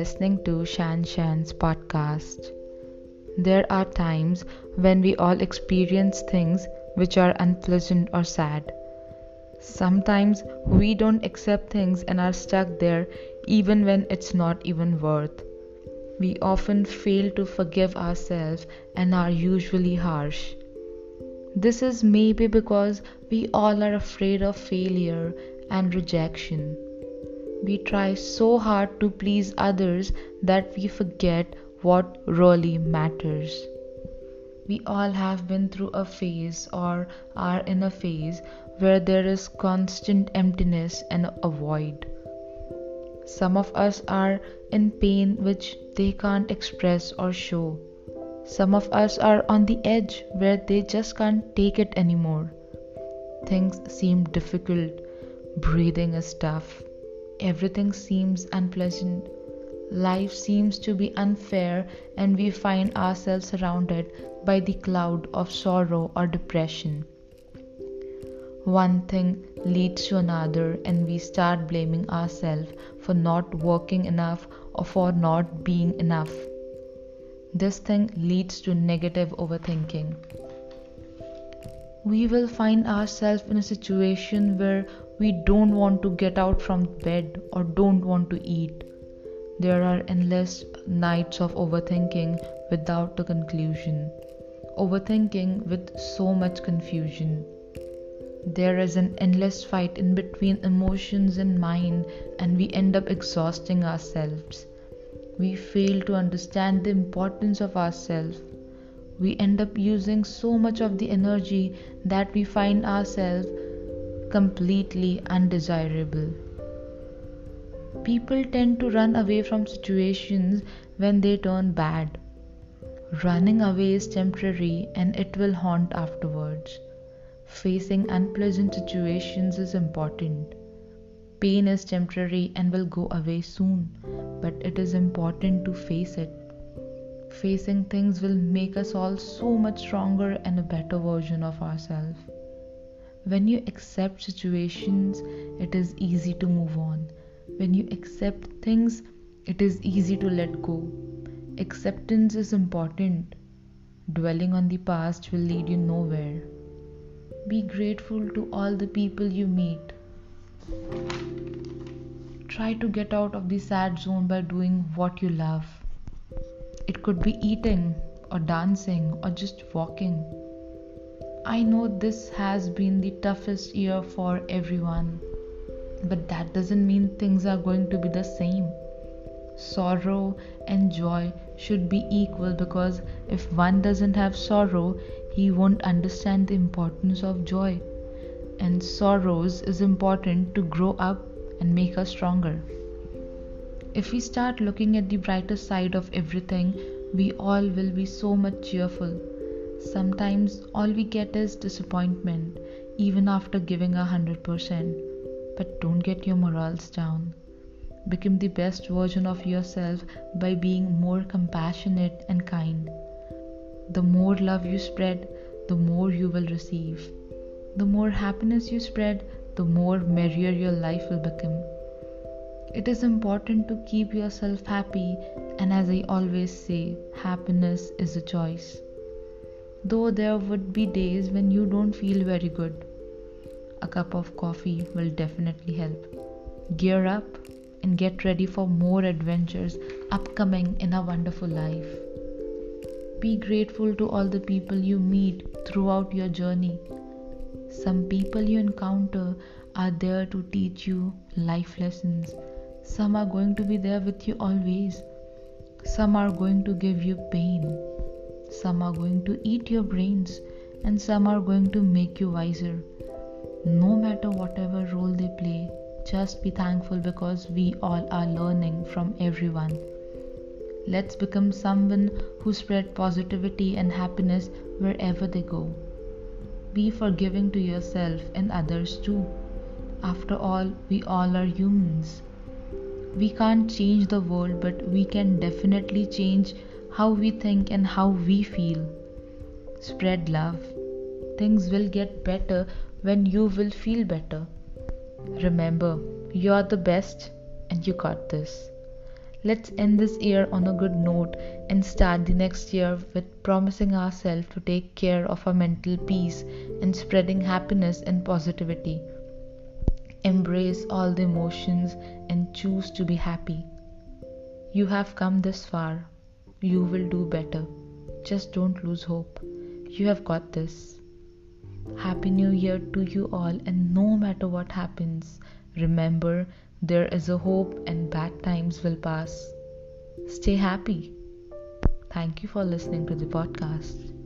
listening to Shan Shan's podcast. There are times when we all experience things which are unpleasant or sad. Sometimes we don't accept things and are stuck there even when it's not even worth. We often fail to forgive ourselves and are usually harsh. This is maybe because we all are afraid of failure and rejection. We try so hard to please others that we forget what really matters. We all have been through a phase or are in a phase where there is constant emptiness and a void. Some of us are in pain which they can't express or show. Some of us are on the edge where they just can't take it anymore. Things seem difficult, breathing is tough, everything seems unpleasant, life seems to be unfair, and we find ourselves surrounded by the cloud of sorrow or depression. One thing leads to another, and we start blaming ourselves for not working enough or for not being enough. This thing leads to negative overthinking. We will find ourselves in a situation where we don't want to get out from bed or don't want to eat. There are endless nights of overthinking without a conclusion, overthinking with so much confusion. There is an endless fight in between emotions and mind, and we end up exhausting ourselves. We fail to understand the importance of ourselves. We end up using so much of the energy that we find ourselves completely undesirable. People tend to run away from situations when they turn bad. Running away is temporary and it will haunt afterwards. Facing unpleasant situations is important. Pain is temporary and will go away soon, but it is important to face it. Facing things will make us all so much stronger and a better version of ourselves. When you accept situations, it is easy to move on. When you accept things, it is easy to let go. Acceptance is important. Dwelling on the past will lead you nowhere. Be grateful to all the people you meet. Try to get out of the sad zone by doing what you love. It could be eating, or dancing, or just walking. I know this has been the toughest year for everyone, but that doesn't mean things are going to be the same. Sorrow and joy should be equal because if one doesn't have sorrow, he won't understand the importance of joy. And sorrows is important to grow up and make us stronger. If we start looking at the brighter side of everything, we all will be so much cheerful. Sometimes all we get is disappointment, even after giving a hundred percent. But don't get your morals down. Become the best version of yourself by being more compassionate and kind. The more love you spread, the more you will receive. The more happiness you spread, the more merrier your life will become. It is important to keep yourself happy, and as I always say, happiness is a choice. Though there would be days when you don't feel very good, a cup of coffee will definitely help. Gear up and get ready for more adventures upcoming in a wonderful life. Be grateful to all the people you meet throughout your journey. Some people you encounter are there to teach you life lessons. Some are going to be there with you always. Some are going to give you pain. Some are going to eat your brains. And some are going to make you wiser. No matter whatever role they play, just be thankful because we all are learning from everyone. Let's become someone who spread positivity and happiness wherever they go. Be forgiving to yourself and others too. After all, we all are humans. We can't change the world, but we can definitely change how we think and how we feel. Spread love. Things will get better when you will feel better. Remember, you are the best and you got this. Let's end this year on a good note and start the next year with promising ourselves to take care of our mental peace and spreading happiness and positivity. Embrace all the emotions and choose to be happy. You have come this far. You will do better. Just don't lose hope. You have got this. Happy New Year to you all, and no matter what happens, remember there is a hope and bad times will pass. Stay happy. Thank you for listening to the podcast.